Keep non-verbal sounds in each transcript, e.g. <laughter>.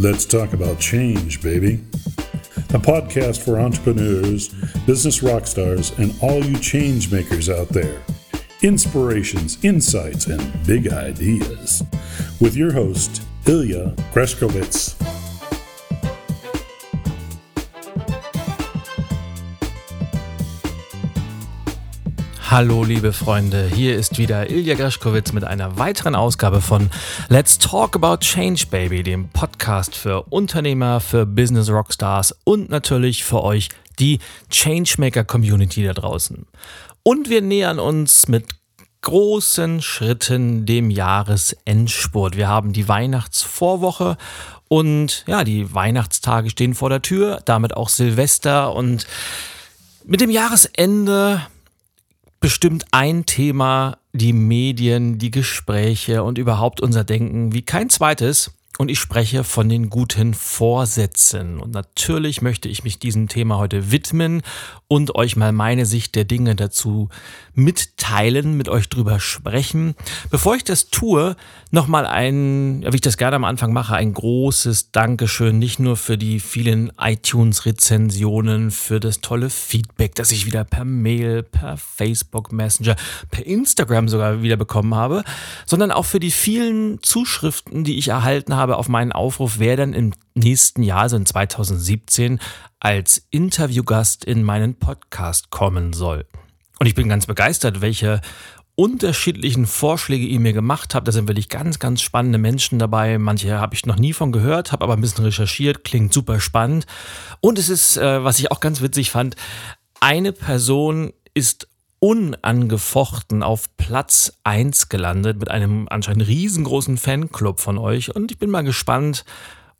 Let's talk about change, baby. A podcast for entrepreneurs, business rock stars, and all you change makers out there. Inspirations, insights, and big ideas. With your host, Ilya Greskowitz. Hallo liebe Freunde, hier ist wieder Ilja Graschkowitz mit einer weiteren Ausgabe von Let's Talk About Change Baby, dem Podcast für Unternehmer, für Business Rockstars und natürlich für euch die Changemaker Community da draußen. Und wir nähern uns mit großen Schritten dem Jahresendspurt. Wir haben die Weihnachtsvorwoche und ja, die Weihnachtstage stehen vor der Tür, damit auch Silvester und mit dem Jahresende bestimmt ein Thema die Medien, die Gespräche und überhaupt unser Denken wie kein zweites. Und ich spreche von den guten Vorsätzen. Und natürlich möchte ich mich diesem Thema heute widmen und euch mal meine Sicht der Dinge dazu mitteilen, mit euch drüber sprechen. Bevor ich das tue, nochmal ein, wie ich das gerne am Anfang mache, ein großes Dankeschön, nicht nur für die vielen iTunes-Rezensionen, für das tolle Feedback, das ich wieder per Mail, per Facebook Messenger, per Instagram sogar wieder bekommen habe, sondern auch für die vielen Zuschriften, die ich erhalten habe auf meinen Aufruf, wer dann im nächsten Jahr, also in 2017, als Interviewgast in meinen Podcast kommen soll. Und ich bin ganz begeistert, welche unterschiedlichen Vorschläge ihr mir gemacht habt. Da sind wirklich ganz, ganz spannende Menschen dabei. Manche habe ich noch nie von gehört, habe aber ein bisschen recherchiert, klingt super spannend. Und es ist, äh, was ich auch ganz witzig fand, eine Person ist unangefochten auf Platz 1 gelandet mit einem anscheinend riesengroßen Fanclub von euch. Und ich bin mal gespannt,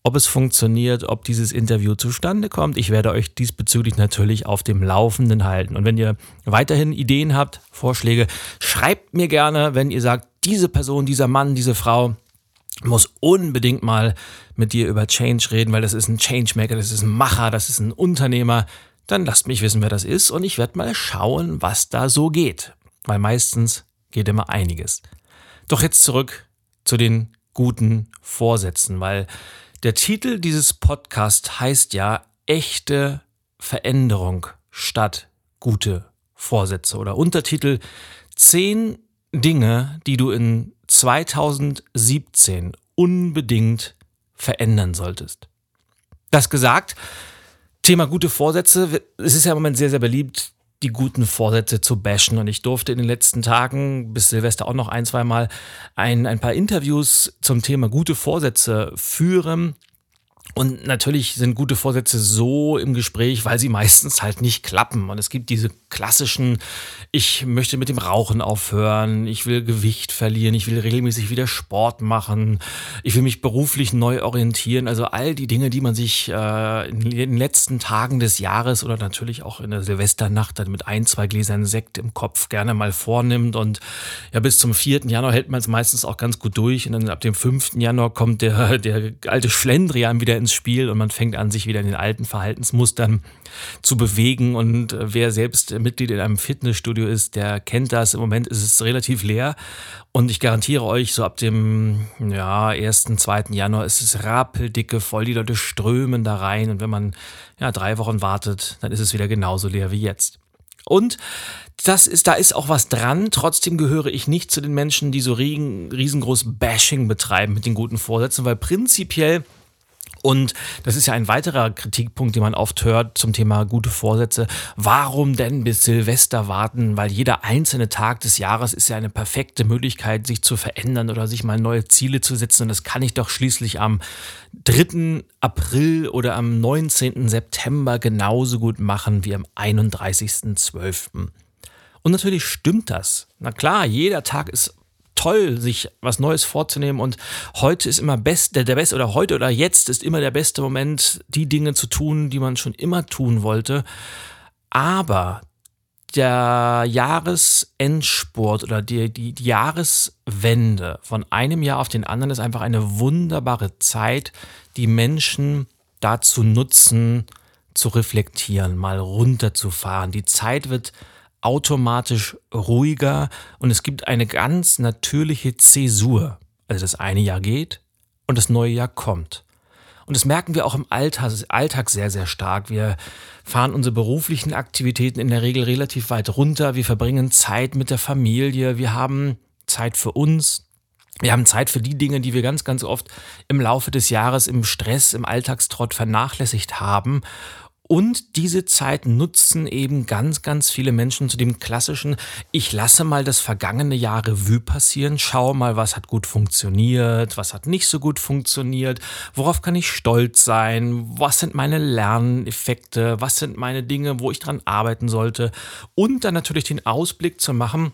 ob es funktioniert, ob dieses Interview zustande kommt. Ich werde euch diesbezüglich natürlich auf dem Laufenden halten. Und wenn ihr weiterhin Ideen habt, Vorschläge, schreibt mir gerne, wenn ihr sagt, diese Person, dieser Mann, diese Frau muss unbedingt mal mit dir über Change reden, weil das ist ein Changemaker, das ist ein Macher, das ist ein Unternehmer. Dann lasst mich wissen, wer das ist und ich werde mal schauen, was da so geht. Weil meistens geht immer einiges. Doch jetzt zurück zu den guten Vorsätzen, weil der Titel dieses Podcasts heißt ja echte Veränderung statt gute Vorsätze oder Untertitel 10 Dinge, die du in 2017 unbedingt verändern solltest. Das gesagt, Thema gute Vorsätze, es ist ja im Moment sehr, sehr beliebt, die guten Vorsätze zu bashen. Und ich durfte in den letzten Tagen bis Silvester auch noch ein, zwei Mal ein, ein paar Interviews zum Thema gute Vorsätze führen. Und natürlich sind gute Vorsätze so im Gespräch, weil sie meistens halt nicht klappen. Und es gibt diese klassischen, ich möchte mit dem Rauchen aufhören, ich will Gewicht verlieren, ich will regelmäßig wieder Sport machen, ich will mich beruflich neu orientieren. Also all die Dinge, die man sich äh, in den letzten Tagen des Jahres oder natürlich auch in der Silvesternacht dann mit ein, zwei Gläsern Sekt im Kopf gerne mal vornimmt. Und ja, bis zum 4. Januar hält man es meistens auch ganz gut durch. Und dann ab dem 5. Januar kommt der, der alte Schlendrian wieder ins Spiel und man fängt an, sich wieder in den alten Verhaltensmustern zu bewegen. Und äh, wer selbst Mitglied in einem Fitnessstudio ist, der kennt das. Im Moment ist es relativ leer. Und ich garantiere euch, so ab dem ja, 1., 2. Januar ist es rappeldicke voll. Die Leute strömen da rein. Und wenn man ja, drei Wochen wartet, dann ist es wieder genauso leer wie jetzt. Und das ist, da ist auch was dran. Trotzdem gehöre ich nicht zu den Menschen, die so riesengroß Bashing betreiben mit den guten Vorsätzen, weil prinzipiell und das ist ja ein weiterer Kritikpunkt, den man oft hört zum Thema gute Vorsätze. Warum denn bis Silvester warten? Weil jeder einzelne Tag des Jahres ist ja eine perfekte Möglichkeit, sich zu verändern oder sich mal neue Ziele zu setzen. Und das kann ich doch schließlich am 3. April oder am 19. September genauso gut machen wie am 31.12. Und natürlich stimmt das. Na klar, jeder Tag ist toll, sich was Neues vorzunehmen und heute ist immer best, der, der beste oder heute oder jetzt ist immer der beste Moment, die Dinge zu tun, die man schon immer tun wollte. Aber der Jahresendsport oder die, die, die Jahreswende von einem Jahr auf den anderen ist einfach eine wunderbare Zeit, die Menschen dazu nutzen, zu reflektieren, mal runterzufahren. Die Zeit wird automatisch ruhiger und es gibt eine ganz natürliche Zäsur. Also das eine Jahr geht und das neue Jahr kommt. Und das merken wir auch im Alltag, Alltag sehr, sehr stark. Wir fahren unsere beruflichen Aktivitäten in der Regel relativ weit runter. Wir verbringen Zeit mit der Familie. Wir haben Zeit für uns. Wir haben Zeit für die Dinge, die wir ganz, ganz oft im Laufe des Jahres im Stress, im Alltagstrott vernachlässigt haben. Und diese Zeit nutzen eben ganz, ganz viele Menschen zu dem klassischen, ich lasse mal das vergangene Jahr Revue passieren, schaue mal, was hat gut funktioniert, was hat nicht so gut funktioniert, worauf kann ich stolz sein, was sind meine Lerneffekte, was sind meine Dinge, wo ich dran arbeiten sollte. Und dann natürlich den Ausblick zu machen,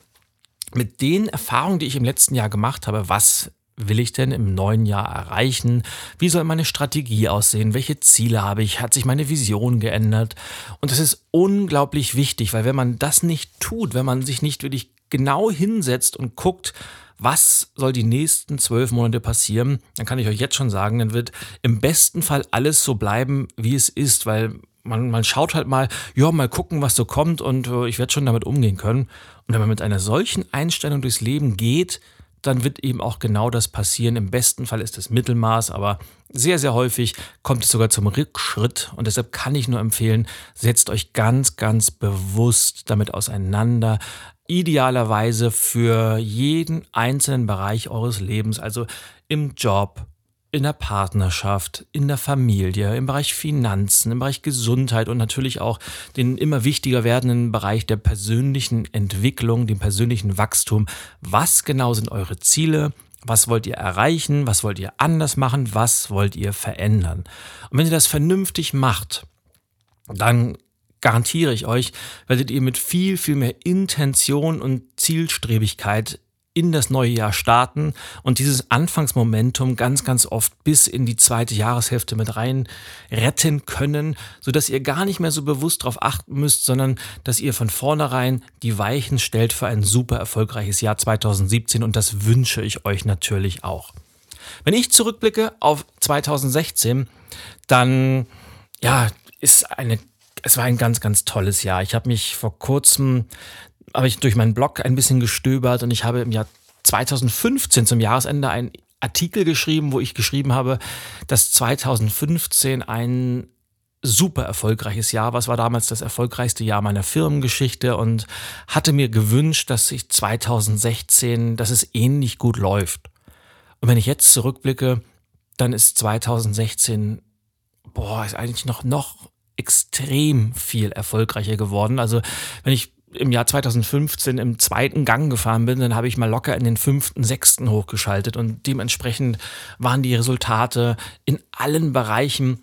mit den Erfahrungen, die ich im letzten Jahr gemacht habe, was will ich denn im neuen Jahr erreichen? Wie soll meine Strategie aussehen? Welche Ziele habe ich? Hat sich meine Vision geändert? Und das ist unglaublich wichtig, weil wenn man das nicht tut, wenn man sich nicht wirklich genau hinsetzt und guckt, was soll die nächsten zwölf Monate passieren, dann kann ich euch jetzt schon sagen, dann wird im besten Fall alles so bleiben, wie es ist, weil man, man schaut halt mal, ja, mal gucken, was so kommt und äh, ich werde schon damit umgehen können. Und wenn man mit einer solchen Einstellung durchs Leben geht, dann wird eben auch genau das passieren. Im besten Fall ist es Mittelmaß, aber sehr, sehr häufig kommt es sogar zum Rückschritt. Und deshalb kann ich nur empfehlen, setzt euch ganz, ganz bewusst damit auseinander. Idealerweise für jeden einzelnen Bereich eures Lebens, also im Job, in der Partnerschaft, in der Familie, im Bereich Finanzen, im Bereich Gesundheit und natürlich auch den immer wichtiger werdenden Bereich der persönlichen Entwicklung, dem persönlichen Wachstum. Was genau sind eure Ziele? Was wollt ihr erreichen? Was wollt ihr anders machen? Was wollt ihr verändern? Und wenn ihr das vernünftig macht, dann garantiere ich euch, werdet ihr mit viel, viel mehr Intention und Zielstrebigkeit in das neue Jahr starten und dieses Anfangsmomentum ganz, ganz oft bis in die zweite Jahreshälfte mit rein retten können, sodass ihr gar nicht mehr so bewusst darauf achten müsst, sondern dass ihr von vornherein die Weichen stellt für ein super erfolgreiches Jahr 2017 und das wünsche ich euch natürlich auch. Wenn ich zurückblicke auf 2016, dann ja, ist eine es war ein ganz, ganz tolles Jahr. Ich habe mich vor kurzem habe ich durch meinen Blog ein bisschen gestöbert und ich habe im Jahr 2015 zum Jahresende einen Artikel geschrieben, wo ich geschrieben habe, dass 2015 ein super erfolgreiches Jahr. Was war damals das erfolgreichste Jahr meiner Firmengeschichte und hatte mir gewünscht, dass sich 2016, dass es ähnlich gut läuft. Und wenn ich jetzt zurückblicke, dann ist 2016, boah, ist eigentlich noch, noch extrem viel erfolgreicher geworden. Also wenn ich im Jahr 2015 im zweiten Gang gefahren bin, dann habe ich mal locker in den fünften, sechsten hochgeschaltet und dementsprechend waren die Resultate in allen Bereichen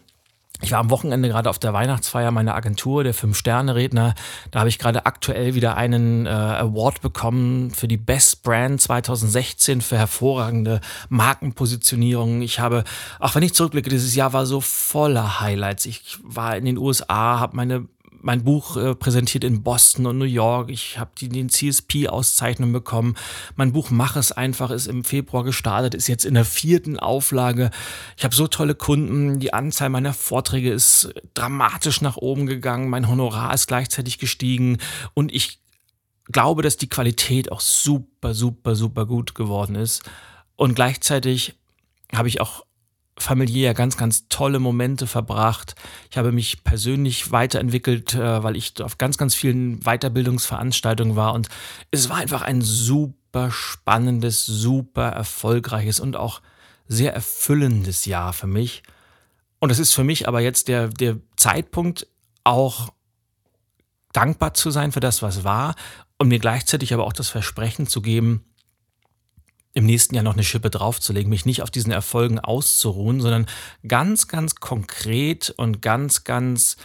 ich war am Wochenende gerade auf der Weihnachtsfeier meiner Agentur, der Fünf-Sterne-Redner. Da habe ich gerade aktuell wieder einen äh, Award bekommen für die Best Brand 2016 für hervorragende Markenpositionierung. Ich habe, auch wenn ich zurückblicke, dieses Jahr war so voller Highlights. Ich war in den USA, habe meine mein Buch äh, präsentiert in Boston und New York. Ich habe den CSP-Auszeichnung bekommen. Mein Buch Mach es einfach ist im Februar gestartet, ist jetzt in der vierten Auflage. Ich habe so tolle Kunden. Die Anzahl meiner Vorträge ist dramatisch nach oben gegangen. Mein Honorar ist gleichzeitig gestiegen und ich glaube, dass die Qualität auch super, super, super gut geworden ist. Und gleichzeitig habe ich auch familiär ganz, ganz tolle Momente verbracht. Ich habe mich persönlich weiterentwickelt, äh, weil ich auf ganz, ganz vielen Weiterbildungsveranstaltungen war und es war einfach ein super spannendes, super erfolgreiches und auch sehr erfüllendes Jahr für mich. Und es ist für mich aber jetzt der, der Zeitpunkt, auch dankbar zu sein für das, was war und mir gleichzeitig aber auch das Versprechen zu geben, im nächsten Jahr noch eine Schippe draufzulegen, mich nicht auf diesen Erfolgen auszuruhen, sondern ganz, ganz konkret und ganz, ganz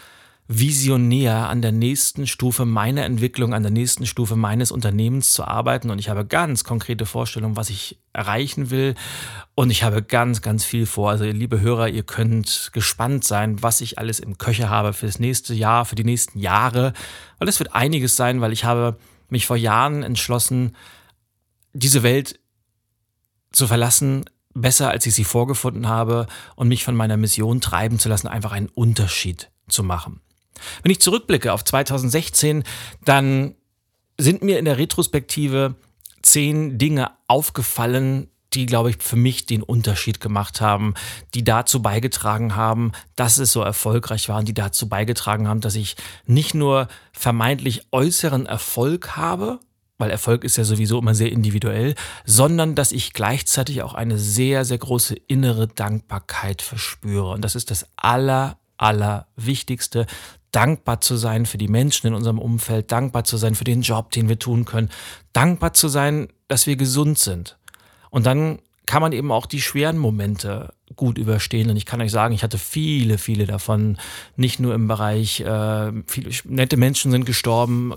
visionär an der nächsten Stufe meiner Entwicklung, an der nächsten Stufe meines Unternehmens zu arbeiten. Und ich habe ganz konkrete Vorstellungen, was ich erreichen will. Und ich habe ganz, ganz viel vor. Also, liebe Hörer, ihr könnt gespannt sein, was ich alles im Köcher habe für das nächste Jahr, für die nächsten Jahre. Weil es wird einiges sein, weil ich habe mich vor Jahren entschlossen, diese Welt zu verlassen, besser als ich sie vorgefunden habe und mich von meiner Mission treiben zu lassen, einfach einen Unterschied zu machen. Wenn ich zurückblicke auf 2016, dann sind mir in der Retrospektive zehn Dinge aufgefallen, die, glaube ich, für mich den Unterschied gemacht haben, die dazu beigetragen haben, dass es so erfolgreich war und die dazu beigetragen haben, dass ich nicht nur vermeintlich äußeren Erfolg habe, weil Erfolg ist ja sowieso immer sehr individuell, sondern dass ich gleichzeitig auch eine sehr, sehr große innere Dankbarkeit verspüre. Und das ist das aller, aller Wichtigste, dankbar zu sein für die Menschen in unserem Umfeld, dankbar zu sein für den Job, den wir tun können, dankbar zu sein, dass wir gesund sind. Und dann kann man eben auch die schweren Momente gut überstehen. Und ich kann euch sagen, ich hatte viele, viele davon. Nicht nur im Bereich, äh, viele nette Menschen sind gestorben,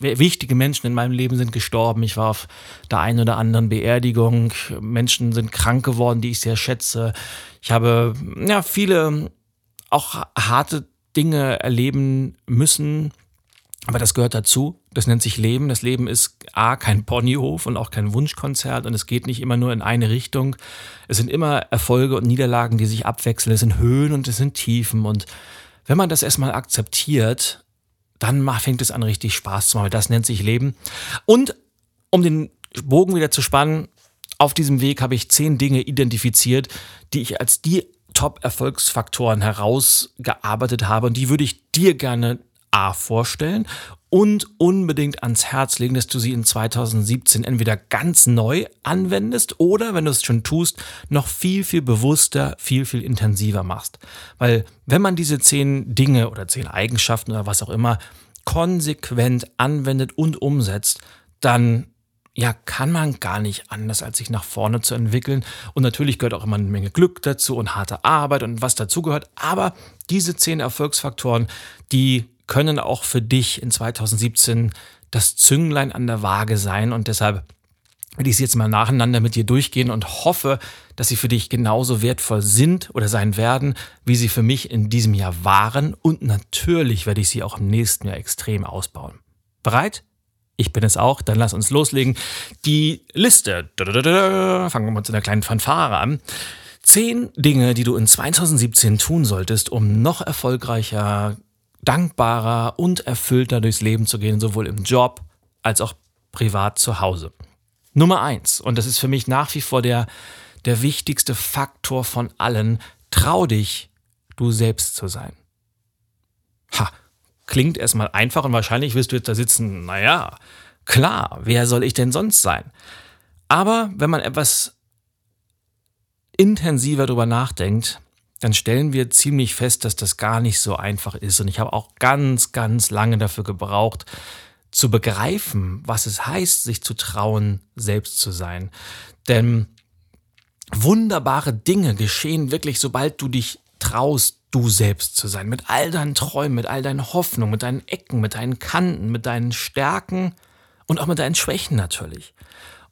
wichtige Menschen in meinem Leben sind gestorben. Ich war auf der einen oder anderen Beerdigung. Menschen sind krank geworden, die ich sehr schätze. Ich habe ja viele auch harte Dinge erleben müssen. Aber das gehört dazu. Das nennt sich Leben. Das Leben ist A, kein Ponyhof und auch kein Wunschkonzert und es geht nicht immer nur in eine Richtung. Es sind immer Erfolge und Niederlagen, die sich abwechseln. Es sind Höhen und es sind Tiefen. Und wenn man das erstmal akzeptiert, dann fängt es an, richtig Spaß zu machen. Das nennt sich Leben. Und um den Bogen wieder zu spannen, auf diesem Weg habe ich zehn Dinge identifiziert, die ich als die Top-Erfolgsfaktoren herausgearbeitet habe und die würde ich dir gerne A vorstellen und unbedingt ans Herz legen, dass du sie in 2017 entweder ganz neu anwendest oder, wenn du es schon tust, noch viel, viel bewusster, viel, viel intensiver machst. Weil wenn man diese zehn Dinge oder zehn Eigenschaften oder was auch immer konsequent anwendet und umsetzt, dann ja, kann man gar nicht anders, als sich nach vorne zu entwickeln. Und natürlich gehört auch immer eine Menge Glück dazu und harte Arbeit und was dazugehört. Aber diese zehn Erfolgsfaktoren, die können auch für dich in 2017 das Zünglein an der Waage sein. Und deshalb will ich sie jetzt mal nacheinander mit dir durchgehen und hoffe, dass sie für dich genauso wertvoll sind oder sein werden, wie sie für mich in diesem Jahr waren. Und natürlich werde ich sie auch im nächsten Jahr extrem ausbauen. Bereit? Ich bin es auch, dann lass uns loslegen. Die Liste. Fangen wir mal zu einer kleinen Fanfare an. Zehn Dinge, die du in 2017 tun solltest, um noch erfolgreicher, dankbarer und erfüllter durchs Leben zu gehen, sowohl im Job als auch privat zu Hause. Nummer eins, und das ist für mich nach wie vor der, der wichtigste Faktor von allen, trau dich, du selbst zu sein. Ha, klingt erstmal einfach und wahrscheinlich wirst du jetzt da sitzen, naja, klar, wer soll ich denn sonst sein? Aber wenn man etwas intensiver darüber nachdenkt, dann stellen wir ziemlich fest, dass das gar nicht so einfach ist. Und ich habe auch ganz, ganz lange dafür gebraucht, zu begreifen, was es heißt, sich zu trauen, selbst zu sein. Denn wunderbare Dinge geschehen wirklich, sobald du dich traust, du selbst zu sein, mit all deinen Träumen, mit all deinen Hoffnungen, mit deinen Ecken, mit deinen Kanten, mit deinen Stärken und auch mit deinen Schwächen natürlich.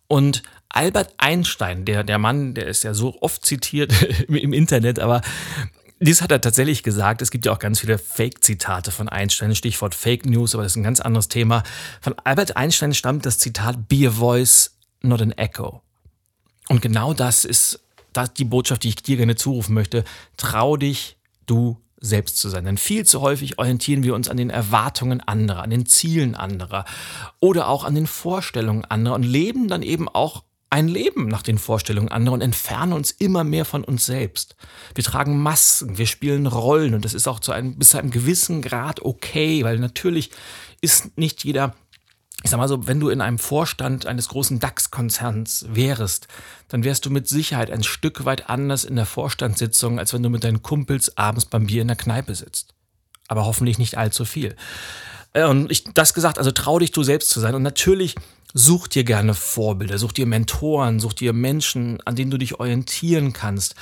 Und Albert Einstein, der, der Mann, der ist ja so oft zitiert <laughs> im Internet, aber dies hat er tatsächlich gesagt. Es gibt ja auch ganz viele Fake-Zitate von Einstein, Stichwort Fake News, aber das ist ein ganz anderes Thema. Von Albert Einstein stammt das Zitat Be a voice, not an echo. Und genau das ist das die Botschaft, die ich dir gerne zurufen möchte. Trau dich, du selbst zu sein. Denn viel zu häufig orientieren wir uns an den Erwartungen anderer, an den Zielen anderer oder auch an den Vorstellungen anderer und leben dann eben auch ein Leben nach den Vorstellungen anderer und entfernen uns immer mehr von uns selbst. Wir tragen Masken, wir spielen Rollen und das ist auch zu einem, bis zu einem gewissen Grad okay, weil natürlich ist nicht jeder ich sag mal so, wenn du in einem Vorstand eines großen DAX-Konzerns wärst, dann wärst du mit Sicherheit ein Stück weit anders in der Vorstandssitzung, als wenn du mit deinen Kumpels abends beim Bier in der Kneipe sitzt. Aber hoffentlich nicht allzu viel. Äh, und ich das gesagt, also trau dich du selbst zu sein. Und natürlich such dir gerne Vorbilder, such dir Mentoren, such dir Menschen, an denen du dich orientieren kannst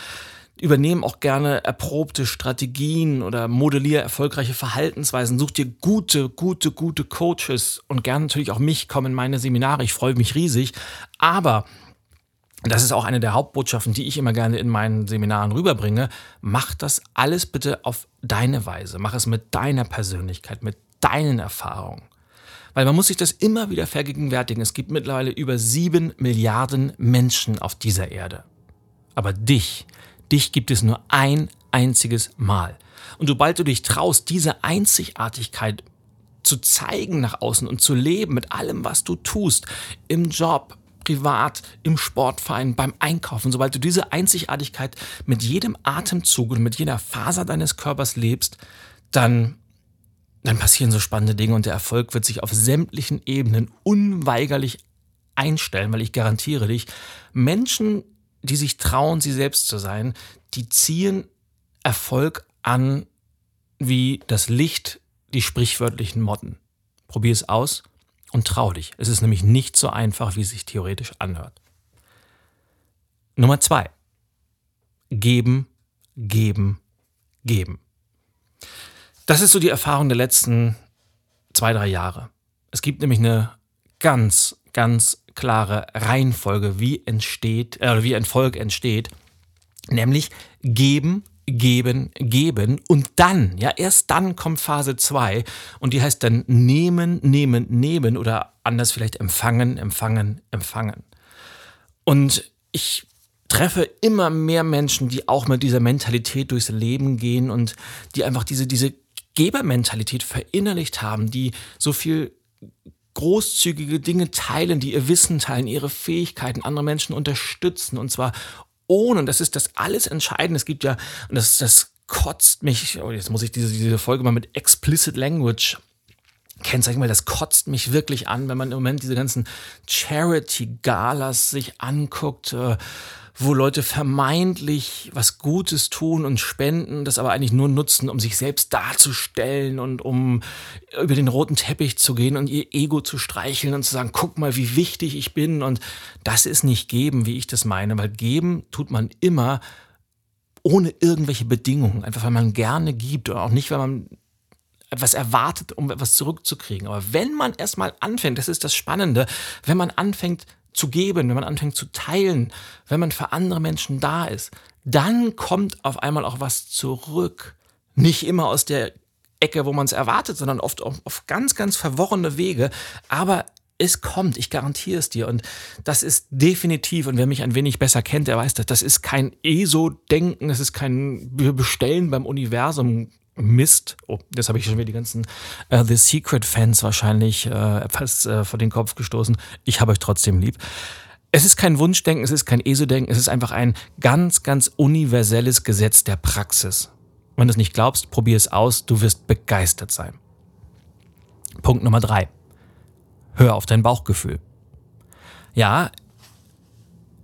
übernehmen auch gerne erprobte Strategien oder modelliere erfolgreiche Verhaltensweisen. Such dir gute, gute, gute Coaches und gerne natürlich auch mich, komm in meine Seminare. Ich freue mich riesig. Aber das ist auch eine der Hauptbotschaften, die ich immer gerne in meinen Seminaren rüberbringe. Mach das alles bitte auf deine Weise. Mach es mit deiner Persönlichkeit, mit deinen Erfahrungen. Weil man muss sich das immer wieder vergegenwärtigen. Es gibt mittlerweile über sieben Milliarden Menschen auf dieser Erde. Aber dich, Dich gibt es nur ein einziges Mal. Und sobald du dich traust, diese Einzigartigkeit zu zeigen nach außen und zu leben mit allem, was du tust, im Job, privat, im Sportverein, beim Einkaufen. Sobald du diese Einzigartigkeit mit jedem Atemzug und mit jeder Faser deines Körpers lebst, dann, dann passieren so spannende Dinge und der Erfolg wird sich auf sämtlichen Ebenen unweigerlich einstellen, weil ich garantiere dich, Menschen, die sich trauen, sie selbst zu sein, die ziehen Erfolg an wie das Licht die sprichwörtlichen Motten. Probier es aus und trau dich. Es ist nämlich nicht so einfach, wie es sich theoretisch anhört. Nummer zwei. Geben, geben, geben. Das ist so die Erfahrung der letzten zwei, drei Jahre. Es gibt nämlich eine ganz, ganz klare Reihenfolge, wie entsteht, äh, wie ein Volk entsteht, nämlich geben, geben, geben und dann, ja, erst dann kommt Phase 2 und die heißt dann nehmen, nehmen, nehmen oder anders vielleicht empfangen, empfangen, empfangen. Und ich treffe immer mehr Menschen, die auch mit dieser Mentalität durchs Leben gehen und die einfach diese, diese Gebermentalität verinnerlicht haben, die so viel großzügige Dinge teilen, die ihr Wissen teilen, ihre Fähigkeiten, andere Menschen unterstützen. Und zwar ohne, und das ist das alles Entscheidende, es gibt ja, und das, das kotzt mich, oh, jetzt muss ich diese, diese Folge mal mit Explicit Language kennzeichnen, weil das kotzt mich wirklich an, wenn man im Moment diese ganzen Charity-Galas sich anguckt, äh, wo Leute vermeintlich was Gutes tun und spenden, das aber eigentlich nur nutzen, um sich selbst darzustellen und um über den roten Teppich zu gehen und ihr Ego zu streicheln und zu sagen, guck mal, wie wichtig ich bin. Und das ist nicht geben, wie ich das meine, weil geben tut man immer ohne irgendwelche Bedingungen, einfach weil man gerne gibt oder auch nicht, weil man etwas erwartet, um etwas zurückzukriegen. Aber wenn man erstmal anfängt, das ist das Spannende, wenn man anfängt, zu geben, wenn man anfängt zu teilen, wenn man für andere Menschen da ist, dann kommt auf einmal auch was zurück. Nicht immer aus der Ecke, wo man es erwartet, sondern oft auf, auf ganz, ganz verworrene Wege. Aber es kommt, ich garantiere es dir. Und das ist definitiv, und wer mich ein wenig besser kennt, der weiß das, das ist kein ESO-Denken, das ist kein Bestellen beim Universum Mist. Oh, jetzt habe ich schon wieder die ganzen uh, The Secret-Fans wahrscheinlich äh, etwas äh, vor den Kopf gestoßen. Ich habe euch trotzdem lieb. Es ist kein Wunschdenken, es ist kein ESO-Denken, es ist einfach ein ganz, ganz universelles Gesetz der Praxis. Wenn du es nicht glaubst, probier es aus, du wirst begeistert sein. Punkt Nummer drei. Hör auf dein Bauchgefühl. Ja,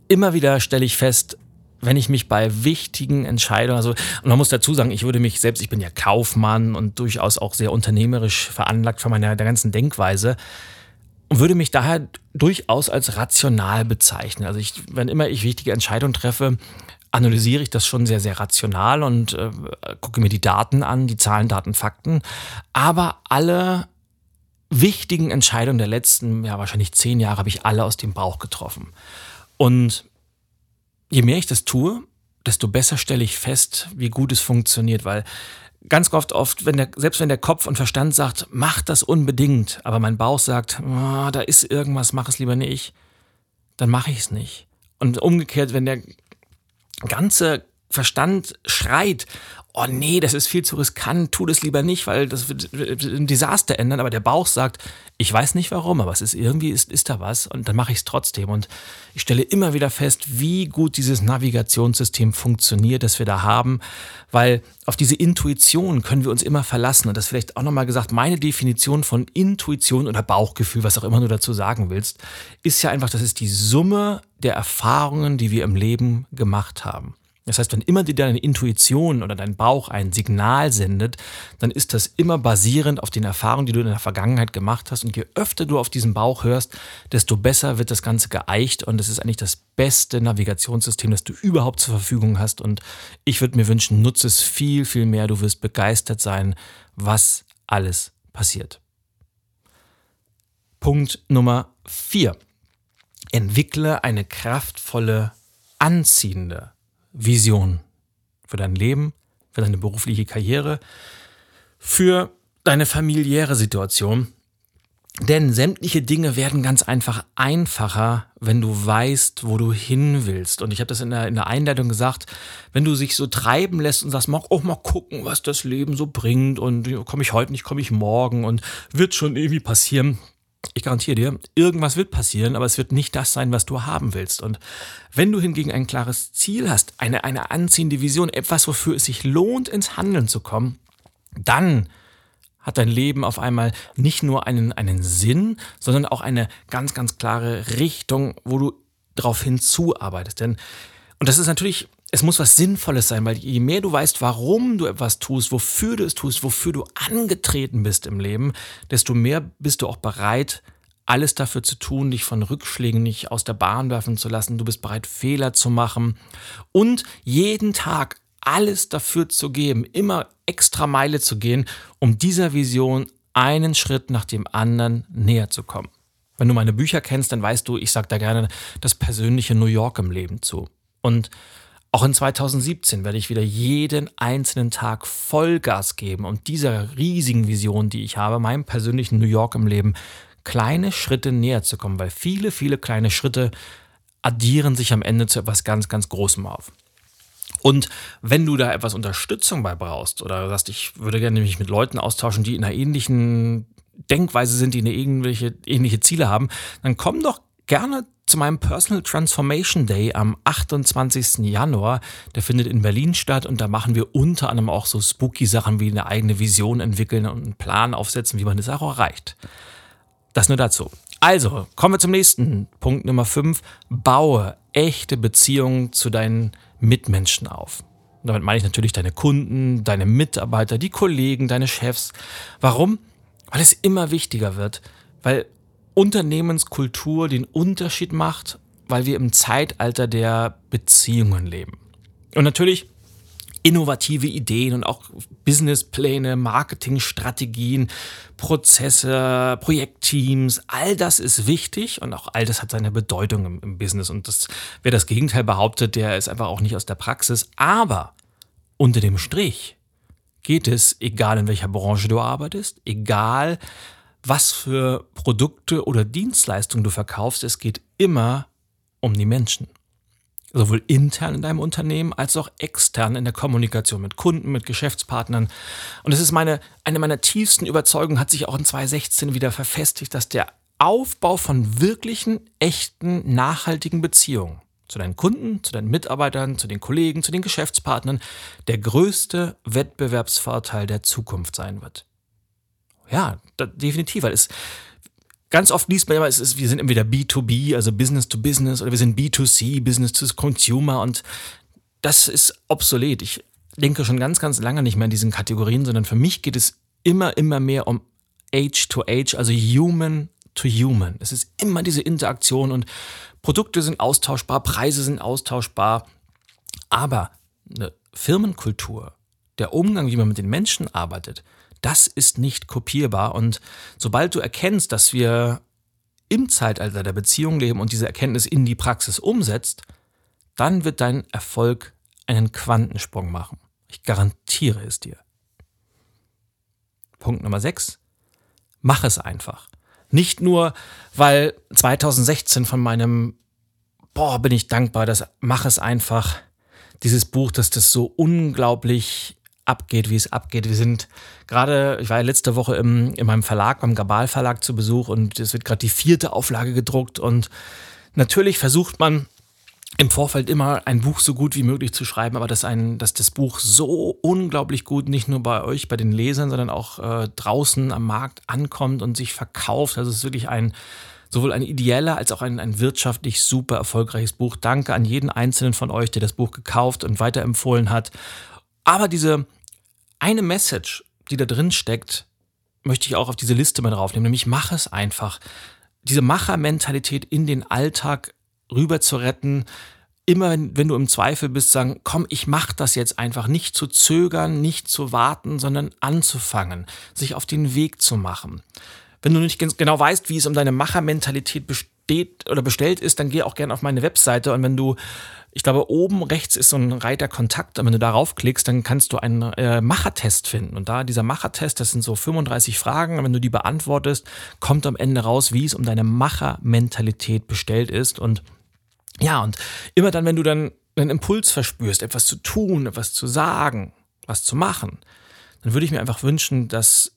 immer wieder stelle ich fest, wenn ich mich bei wichtigen Entscheidungen, also, und man muss dazu sagen, ich würde mich selbst, ich bin ja Kaufmann und durchaus auch sehr unternehmerisch veranlagt von meiner der ganzen Denkweise und würde mich daher durchaus als rational bezeichnen. Also ich, wenn immer ich wichtige Entscheidungen treffe, analysiere ich das schon sehr, sehr rational und äh, gucke mir die Daten an, die Zahlen, Daten, Fakten. Aber alle wichtigen Entscheidungen der letzten, ja wahrscheinlich zehn Jahre, habe ich alle aus dem Bauch getroffen. Und je mehr ich das tue, desto besser stelle ich fest, wie gut es funktioniert, weil ganz oft, oft, wenn der, selbst wenn der Kopf und Verstand sagt, mach das unbedingt, aber mein Bauch sagt, oh, da ist irgendwas, mach es lieber nicht, dann mache ich es nicht. Und umgekehrt, wenn der ganze Verstand schreit, oh nee, das ist viel zu riskant, tu das lieber nicht, weil das wird ein Desaster ändern. Aber der Bauch sagt, ich weiß nicht warum, aber es ist irgendwie, ist, ist da was und dann mache ich es trotzdem. Und ich stelle immer wieder fest, wie gut dieses Navigationssystem funktioniert, das wir da haben, weil auf diese Intuition können wir uns immer verlassen. Und das vielleicht auch nochmal gesagt, meine Definition von Intuition oder Bauchgefühl, was auch immer du dazu sagen willst, ist ja einfach, das ist die Summe der Erfahrungen, die wir im Leben gemacht haben. Das heißt, wenn immer dir deine Intuition oder dein Bauch ein Signal sendet, dann ist das immer basierend auf den Erfahrungen, die du in der Vergangenheit gemacht hast. Und je öfter du auf diesen Bauch hörst, desto besser wird das Ganze geeicht. Und es ist eigentlich das beste Navigationssystem, das du überhaupt zur Verfügung hast. Und ich würde mir wünschen, nutze es viel, viel mehr. Du wirst begeistert sein, was alles passiert. Punkt Nummer vier. Entwickle eine kraftvolle, anziehende Vision für dein Leben, für deine berufliche Karriere, für deine familiäre Situation. Denn sämtliche Dinge werden ganz einfach einfacher, wenn du weißt, wo du hin willst. Und ich habe das in der, in der Einleitung gesagt, wenn du sich so treiben lässt und sagst, mach auch mal gucken, was das Leben so bringt und komme ich heute nicht, komme ich morgen und wird schon irgendwie passieren, ich garantiere dir, irgendwas wird passieren, aber es wird nicht das sein, was du haben willst. Und wenn du hingegen ein klares Ziel hast, eine, eine anziehende Vision, etwas, wofür es sich lohnt, ins Handeln zu kommen, dann hat dein Leben auf einmal nicht nur einen, einen Sinn, sondern auch eine ganz, ganz klare Richtung, wo du darauf hinzuarbeitest. Denn, und das ist natürlich, es muss was Sinnvolles sein, weil je mehr du weißt, warum du etwas tust, wofür du es tust, wofür du angetreten bist im Leben, desto mehr bist du auch bereit, alles dafür zu tun, dich von Rückschlägen nicht aus der Bahn werfen zu lassen. Du bist bereit, Fehler zu machen und jeden Tag alles dafür zu geben, immer extra Meile zu gehen, um dieser Vision einen Schritt nach dem anderen näher zu kommen. Wenn du meine Bücher kennst, dann weißt du, ich sage da gerne das persönliche New York im Leben zu. Und auch in 2017 werde ich wieder jeden einzelnen Tag Vollgas geben und dieser riesigen Vision, die ich habe, meinem persönlichen New York im Leben, kleine Schritte näher zu kommen, weil viele, viele kleine Schritte addieren sich am Ende zu etwas ganz, ganz Großem auf. Und wenn du da etwas Unterstützung bei brauchst oder sagst, ich würde gerne mich mit Leuten austauschen, die in einer ähnlichen Denkweise sind, die eine ähnliche, ähnliche Ziele haben, dann komm doch gerne zu meinem Personal Transformation Day am 28. Januar. Der findet in Berlin statt und da machen wir unter anderem auch so spooky Sachen wie eine eigene Vision entwickeln und einen Plan aufsetzen, wie man das auch erreicht. Das nur dazu. Also, kommen wir zum nächsten Punkt Nummer 5. Baue echte Beziehungen zu deinen Mitmenschen auf. Und damit meine ich natürlich deine Kunden, deine Mitarbeiter, die Kollegen, deine Chefs. Warum? Weil es immer wichtiger wird, weil Unternehmenskultur den Unterschied macht, weil wir im Zeitalter der Beziehungen leben. Und natürlich innovative Ideen und auch Businesspläne, Marketingstrategien, Prozesse, Projektteams, all das ist wichtig und auch all das hat seine Bedeutung im, im Business. Und das, wer das Gegenteil behauptet, der ist einfach auch nicht aus der Praxis. Aber unter dem Strich geht es, egal in welcher Branche du arbeitest, egal was für Produkte oder Dienstleistungen du verkaufst, es geht immer um die Menschen sowohl intern in deinem Unternehmen als auch extern in der Kommunikation mit Kunden, mit Geschäftspartnern. Und es ist meine, eine meiner tiefsten Überzeugungen, hat sich auch in 2016 wieder verfestigt, dass der Aufbau von wirklichen, echten, nachhaltigen Beziehungen zu deinen Kunden, zu deinen Mitarbeitern, zu den Kollegen, zu den Geschäftspartnern der größte Wettbewerbsvorteil der Zukunft sein wird. Ja, da, definitiv, weil es Ganz oft liest man immer, es ist, wir sind entweder B2B, also Business to Business, oder wir sind B2C, Business to Consumer und das ist obsolet. Ich denke schon ganz, ganz lange nicht mehr in diesen Kategorien, sondern für mich geht es immer, immer mehr um Age to Age, also Human to Human. Es ist immer diese Interaktion und Produkte sind austauschbar, Preise sind austauschbar, aber eine Firmenkultur, der Umgang, wie man mit den Menschen arbeitet, das ist nicht kopierbar. Und sobald du erkennst, dass wir im Zeitalter der Beziehung leben und diese Erkenntnis in die Praxis umsetzt, dann wird dein Erfolg einen Quantensprung machen. Ich garantiere es dir. Punkt Nummer 6. Mach es einfach. Nicht nur, weil 2016 von meinem, boah, bin ich dankbar, dass Mach es einfach, dieses Buch, dass das so unglaublich abgeht, wie es abgeht. Wir sind gerade, ich war ja letzte Woche im, in meinem Verlag, beim Gabal Verlag zu Besuch und es wird gerade die vierte Auflage gedruckt und natürlich versucht man im Vorfeld immer ein Buch so gut wie möglich zu schreiben, aber dass, ein, dass das Buch so unglaublich gut nicht nur bei euch, bei den Lesern, sondern auch äh, draußen am Markt ankommt und sich verkauft. Also es ist wirklich ein sowohl ein ideeller als auch ein, ein wirtschaftlich super erfolgreiches Buch. Danke an jeden einzelnen von euch, der das Buch gekauft und weiterempfohlen hat. Aber diese eine Message, die da drin steckt, möchte ich auch auf diese Liste mit draufnehmen, nämlich mach es einfach. Diese Machermentalität in den Alltag rüber zu retten, immer wenn, wenn, du im Zweifel bist, sagen, komm, ich mach das jetzt einfach, nicht zu zögern, nicht zu warten, sondern anzufangen, sich auf den Weg zu machen. Wenn du nicht genau weißt, wie es um deine Machermentalität besteht oder bestellt ist, dann geh auch gerne auf meine Webseite. Und wenn du ich glaube, oben rechts ist so ein Reiter Kontakt. Und wenn du darauf klickst, dann kannst du einen äh, Machertest finden. Und da dieser Machertest, das sind so 35 Fragen. Und wenn du die beantwortest, kommt am Ende raus, wie es um deine Machermentalität bestellt ist. Und ja, und immer dann, wenn du dann einen Impuls verspürst, etwas zu tun, etwas zu sagen, was zu machen, dann würde ich mir einfach wünschen, dass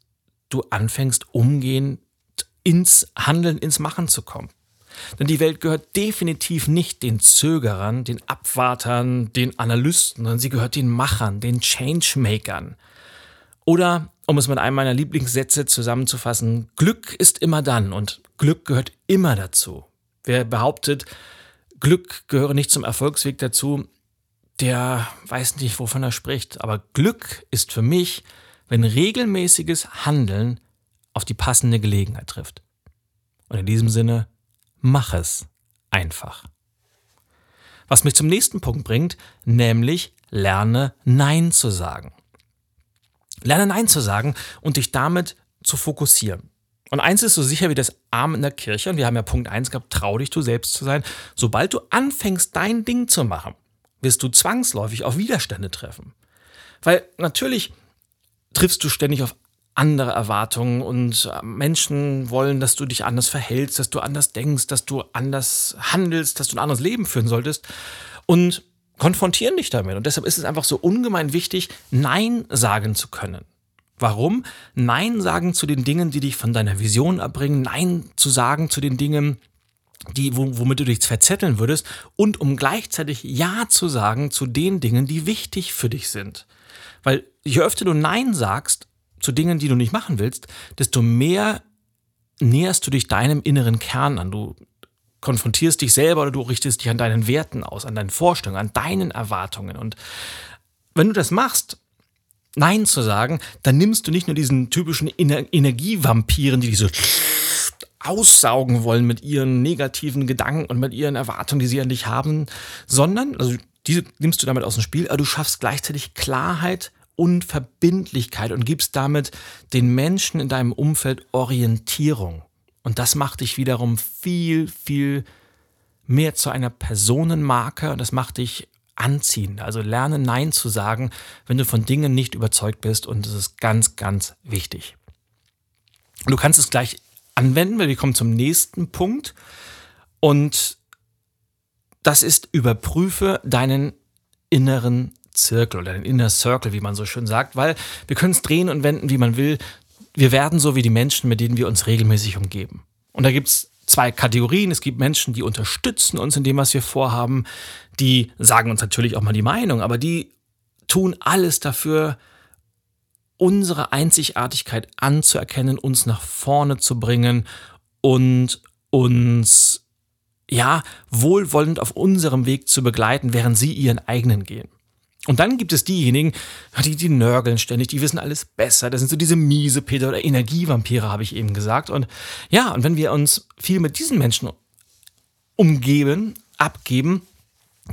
du anfängst, umgehend ins Handeln, ins Machen zu kommen. Denn die Welt gehört definitiv nicht den Zögerern, den Abwartern, den Analysten, sondern sie gehört den Machern, den Changemakern. Oder, um es mit einem meiner Lieblingssätze zusammenzufassen, Glück ist immer dann und Glück gehört immer dazu. Wer behauptet, Glück gehöre nicht zum Erfolgsweg dazu, der weiß nicht, wovon er spricht. Aber Glück ist für mich, wenn regelmäßiges Handeln auf die passende Gelegenheit trifft. Und in diesem Sinne, mach es einfach. Was mich zum nächsten Punkt bringt, nämlich lerne Nein zu sagen. Lerne Nein zu sagen und dich damit zu fokussieren. Und eins ist so sicher wie das Arm in der Kirche, und wir haben ja Punkt eins gehabt, trau dich du selbst zu sein. Sobald du anfängst, dein Ding zu machen, wirst du zwangsläufig auf Widerstände treffen. Weil natürlich triffst du ständig auf andere Erwartungen und äh, Menschen wollen, dass du dich anders verhältst, dass du anders denkst, dass du anders handelst, dass du ein anderes Leben führen solltest und konfrontieren dich damit. Und deshalb ist es einfach so ungemein wichtig, Nein sagen zu können. Warum? Nein sagen zu den Dingen, die dich von deiner Vision abbringen, Nein zu sagen zu den Dingen, die, womit du dich verzetteln würdest und um gleichzeitig Ja zu sagen zu den Dingen, die wichtig für dich sind. Weil je öfter du Nein sagst, zu Dingen, die du nicht machen willst, desto mehr näherst du dich deinem inneren Kern an. Du konfrontierst dich selber oder du richtest dich an deinen Werten aus, an deinen Vorstellungen, an deinen Erwartungen. Und wenn du das machst, Nein zu sagen, dann nimmst du nicht nur diesen typischen Ener Energievampiren, die dich so aussaugen wollen mit ihren negativen Gedanken und mit ihren Erwartungen, die sie an dich haben, sondern, also diese nimmst du damit aus dem Spiel, aber du schaffst gleichzeitig Klarheit und Verbindlichkeit und gibst damit den Menschen in deinem Umfeld Orientierung. Und das macht dich wiederum viel, viel mehr zu einer Personenmarke und das macht dich anziehen. Also lerne Nein zu sagen, wenn du von Dingen nicht überzeugt bist und das ist ganz, ganz wichtig. Du kannst es gleich anwenden, weil wir kommen zum nächsten Punkt und das ist überprüfe deinen inneren Zirkel oder den Inner Circle, wie man so schön sagt, weil wir können es drehen und wenden, wie man will. Wir werden so wie die Menschen, mit denen wir uns regelmäßig umgeben. Und da gibt es zwei Kategorien. Es gibt Menschen, die unterstützen uns in dem, was wir vorhaben. Die sagen uns natürlich auch mal die Meinung, aber die tun alles dafür, unsere Einzigartigkeit anzuerkennen, uns nach vorne zu bringen und uns ja wohlwollend auf unserem Weg zu begleiten, während sie ihren eigenen gehen. Und dann gibt es diejenigen, die, die nörgeln ständig, die wissen alles besser. Das sind so diese miese Peter oder Energievampire, habe ich eben gesagt. Und ja, und wenn wir uns viel mit diesen Menschen umgeben, abgeben,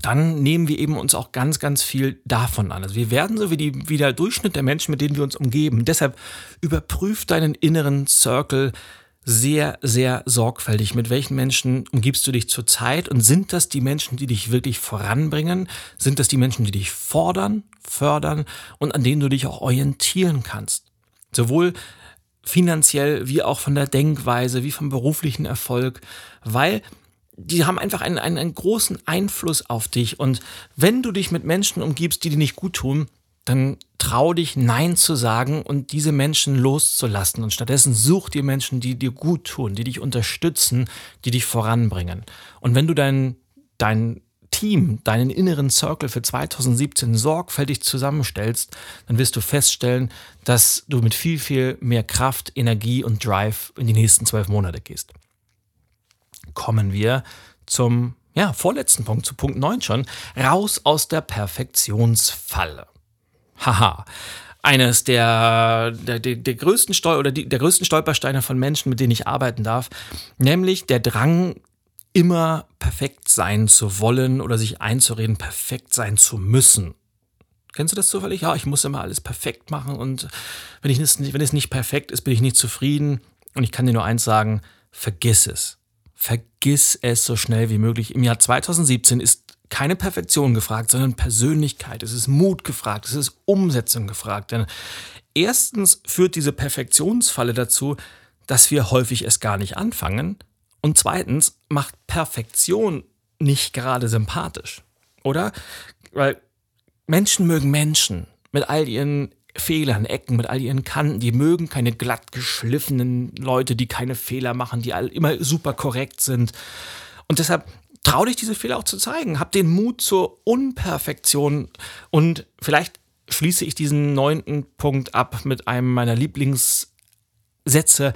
dann nehmen wir eben uns auch ganz, ganz viel davon an. Also wir werden so wie, die, wie der Durchschnitt der Menschen, mit denen wir uns umgeben. Deshalb überprüf deinen inneren Circle, sehr, sehr sorgfältig. Mit welchen Menschen umgibst du dich zurzeit? Und sind das die Menschen, die dich wirklich voranbringen? Sind das die Menschen, die dich fordern, fördern und an denen du dich auch orientieren kannst? Sowohl finanziell wie auch von der Denkweise, wie vom beruflichen Erfolg, weil die haben einfach einen, einen, einen großen Einfluss auf dich. Und wenn du dich mit Menschen umgibst, die dir nicht gut tun, dann trau dich Nein zu sagen und diese Menschen loszulassen. Und stattdessen such dir Menschen, die dir gut tun, die dich unterstützen, die dich voranbringen. Und wenn du dein, dein Team, deinen inneren Circle für 2017 sorgfältig zusammenstellst, dann wirst du feststellen, dass du mit viel, viel mehr Kraft, Energie und Drive in die nächsten zwölf Monate gehst. Kommen wir zum ja, vorletzten Punkt, zu Punkt 9 schon, raus aus der Perfektionsfalle. Haha. Eines der, der, der, größten Stol oder die, der größten Stolpersteine von Menschen, mit denen ich arbeiten darf, nämlich der Drang, immer perfekt sein zu wollen oder sich einzureden, perfekt sein zu müssen. Kennst du das zufällig? Ja, ich muss immer alles perfekt machen und wenn, ich es, wenn es nicht perfekt ist, bin ich nicht zufrieden. Und ich kann dir nur eins sagen, vergiss es. Vergiss es so schnell wie möglich. Im Jahr 2017 ist keine Perfektion gefragt, sondern Persönlichkeit. Es ist Mut gefragt, es ist Umsetzung gefragt. Denn erstens führt diese Perfektionsfalle dazu, dass wir häufig es gar nicht anfangen. Und zweitens macht Perfektion nicht gerade sympathisch. Oder? Weil Menschen mögen Menschen mit all ihren Fehlern, Ecken, mit all ihren Kanten. Die mögen keine glatt geschliffenen Leute, die keine Fehler machen, die immer super korrekt sind. Und deshalb trau dich, diese Fehler auch zu zeigen. Hab den Mut zur Unperfektion. Und vielleicht schließe ich diesen neunten Punkt ab mit einem meiner Lieblingssätze.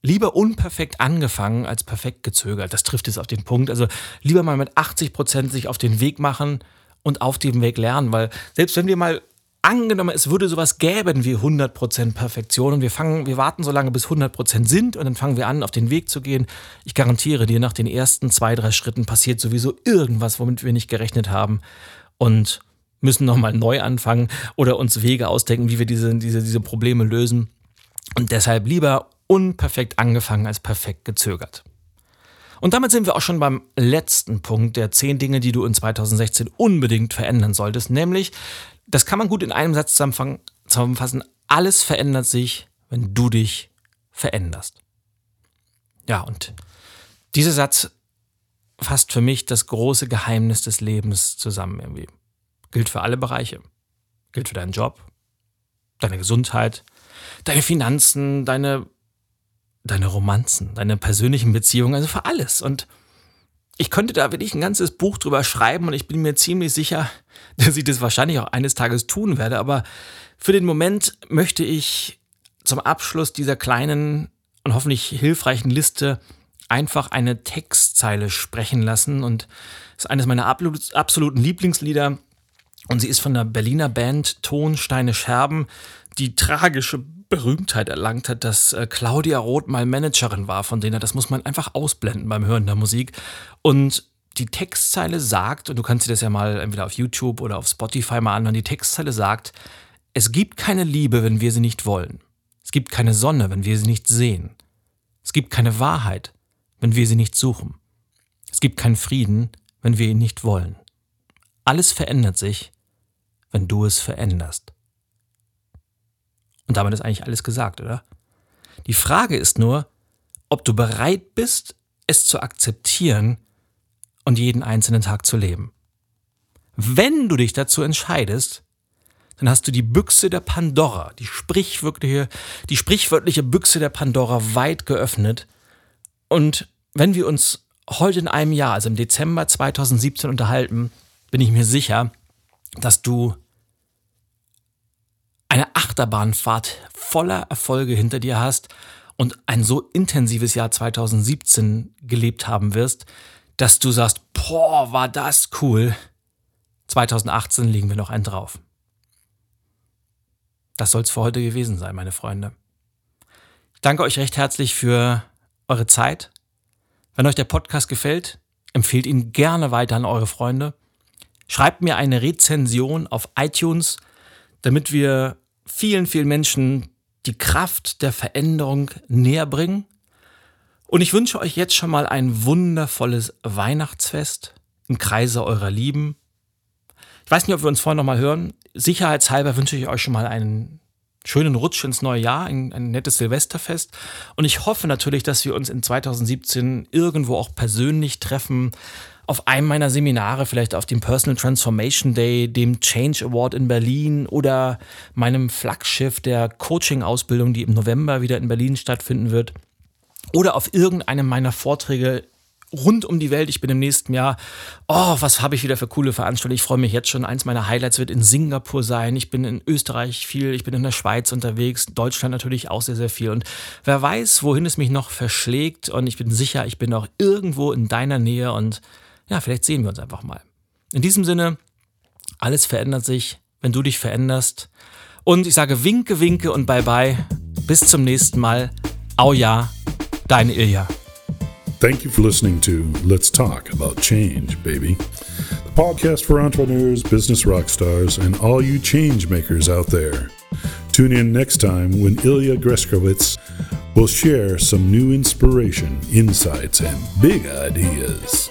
Lieber unperfekt angefangen als perfekt gezögert. Das trifft es auf den Punkt. Also lieber mal mit 80 Prozent sich auf den Weg machen und auf dem Weg lernen, weil selbst wenn wir mal angenommen, es würde sowas gäben wie 100% Perfektion und wir fangen, wir warten so lange bis 100% sind und dann fangen wir an, auf den Weg zu gehen. Ich garantiere dir, nach den ersten zwei, drei Schritten passiert sowieso irgendwas, womit wir nicht gerechnet haben und müssen nochmal neu anfangen oder uns Wege ausdenken, wie wir diese, diese, diese Probleme lösen. Und deshalb lieber unperfekt angefangen als perfekt gezögert. Und damit sind wir auch schon beim letzten Punkt der zehn Dinge, die du in 2016 unbedingt verändern solltest, nämlich das kann man gut in einem Satz zusammenfassen. Alles verändert sich, wenn du dich veränderst. Ja, und dieser Satz fasst für mich das große Geheimnis des Lebens zusammen irgendwie. Gilt für alle Bereiche. Gilt für deinen Job, deine Gesundheit, deine Finanzen, deine, deine Romanzen, deine persönlichen Beziehungen, also für alles. Und ich könnte da wirklich ein ganzes Buch drüber schreiben und ich bin mir ziemlich sicher, <laughs> dass ich das wahrscheinlich auch eines Tages tun werde. Aber für den Moment möchte ich zum Abschluss dieser kleinen und hoffentlich hilfreichen Liste einfach eine Textzeile sprechen lassen. Und ist eines meiner absoluten Lieblingslieder. Und sie ist von der Berliner Band Tonsteine Scherben, die tragische Berühmtheit erlangt hat, dass äh, Claudia Roth mal Managerin war von denen. Das muss man einfach ausblenden beim Hören der Musik. Und die Textzeile sagt, und du kannst dir das ja mal entweder auf YouTube oder auf Spotify mal anhören, die Textzeile sagt, es gibt keine Liebe, wenn wir sie nicht wollen. Es gibt keine Sonne, wenn wir sie nicht sehen. Es gibt keine Wahrheit, wenn wir sie nicht suchen. Es gibt keinen Frieden, wenn wir ihn nicht wollen. Alles verändert sich, wenn du es veränderst. Und damit ist eigentlich alles gesagt, oder? Die Frage ist nur, ob du bereit bist, es zu akzeptieren und jeden einzelnen Tag zu leben. Wenn du dich dazu entscheidest, dann hast du die Büchse der Pandora, die sprichwörtliche, die sprichwörtliche Büchse der Pandora weit geöffnet. Und wenn wir uns heute in einem Jahr, also im Dezember 2017 unterhalten, bin ich mir sicher, dass du Achterbahnfahrt voller Erfolge hinter dir hast und ein so intensives Jahr 2017 gelebt haben wirst, dass du sagst, boah, war das cool. 2018 liegen wir noch einen drauf. Das soll es für heute gewesen sein, meine Freunde. Ich danke euch recht herzlich für eure Zeit. Wenn euch der Podcast gefällt, empfehlt ihn gerne weiter an eure Freunde. Schreibt mir eine Rezension auf iTunes, damit wir vielen, vielen Menschen die Kraft der Veränderung näher bringen. Und ich wünsche euch jetzt schon mal ein wundervolles Weihnachtsfest im Kreise eurer Lieben. Ich weiß nicht, ob wir uns vorher noch mal hören. Sicherheitshalber wünsche ich euch schon mal einen schönen Rutsch ins neue Jahr, ein, ein, nettes Silvesterfest. Und ich hoffe natürlich, dass wir uns in 2017 irgendwo auch persönlich treffen, auf einem meiner Seminare, vielleicht auf dem Personal Transformation Day, dem Change Award in Berlin oder meinem Flaggschiff der Coaching-Ausbildung, die im November wieder in Berlin stattfinden wird. Oder auf irgendeinem meiner Vorträge rund um die Welt. Ich bin im nächsten Jahr, oh, was habe ich wieder für coole Veranstaltungen. Ich freue mich jetzt schon. Eins meiner Highlights wird in Singapur sein. Ich bin in Österreich viel, ich bin in der Schweiz unterwegs, Deutschland natürlich auch sehr, sehr viel. Und wer weiß, wohin es mich noch verschlägt. Und ich bin sicher, ich bin auch irgendwo in deiner Nähe und ja, vielleicht sehen wir uns einfach mal. In diesem Sinne, alles verändert sich, wenn du dich veränderst. Und ich sage Winke, Winke und Bye Bye. Bis zum nächsten Mal. Au ja, dein Ilja. Thank you for listening to Let's Talk About Change, baby. The podcast for entrepreneurs, business rock stars, and all you change makers out there. Tune in next time when Ilya Greskowitz will share some new inspiration, insights, and big ideas.